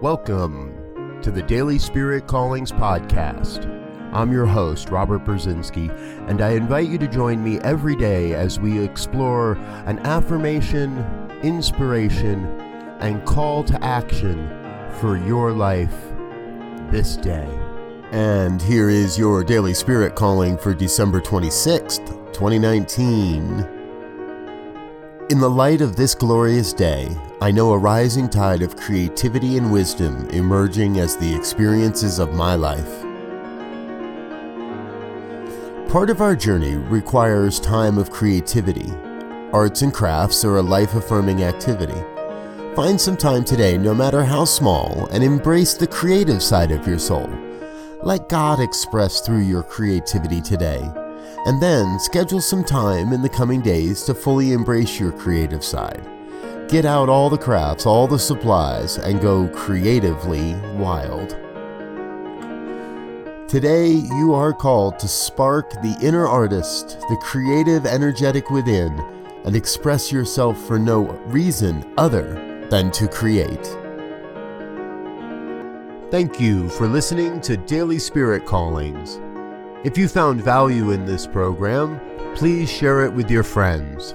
Welcome to the Daily Spirit Callings Podcast. I'm your host, Robert Brzezinski, and I invite you to join me every day as we explore an affirmation, inspiration, and call to action for your life this day. And here is your Daily Spirit Calling for December 26th, 2019. In the light of this glorious day, I know a rising tide of creativity and wisdom emerging as the experiences of my life. Part of our journey requires time of creativity. Arts and crafts are a life affirming activity. Find some time today, no matter how small, and embrace the creative side of your soul. Let God express through your creativity today. And then schedule some time in the coming days to fully embrace your creative side. Get out all the crafts, all the supplies, and go creatively wild. Today, you are called to spark the inner artist, the creative, energetic within, and express yourself for no reason other than to create. Thank you for listening to Daily Spirit Callings. If you found value in this program, please share it with your friends.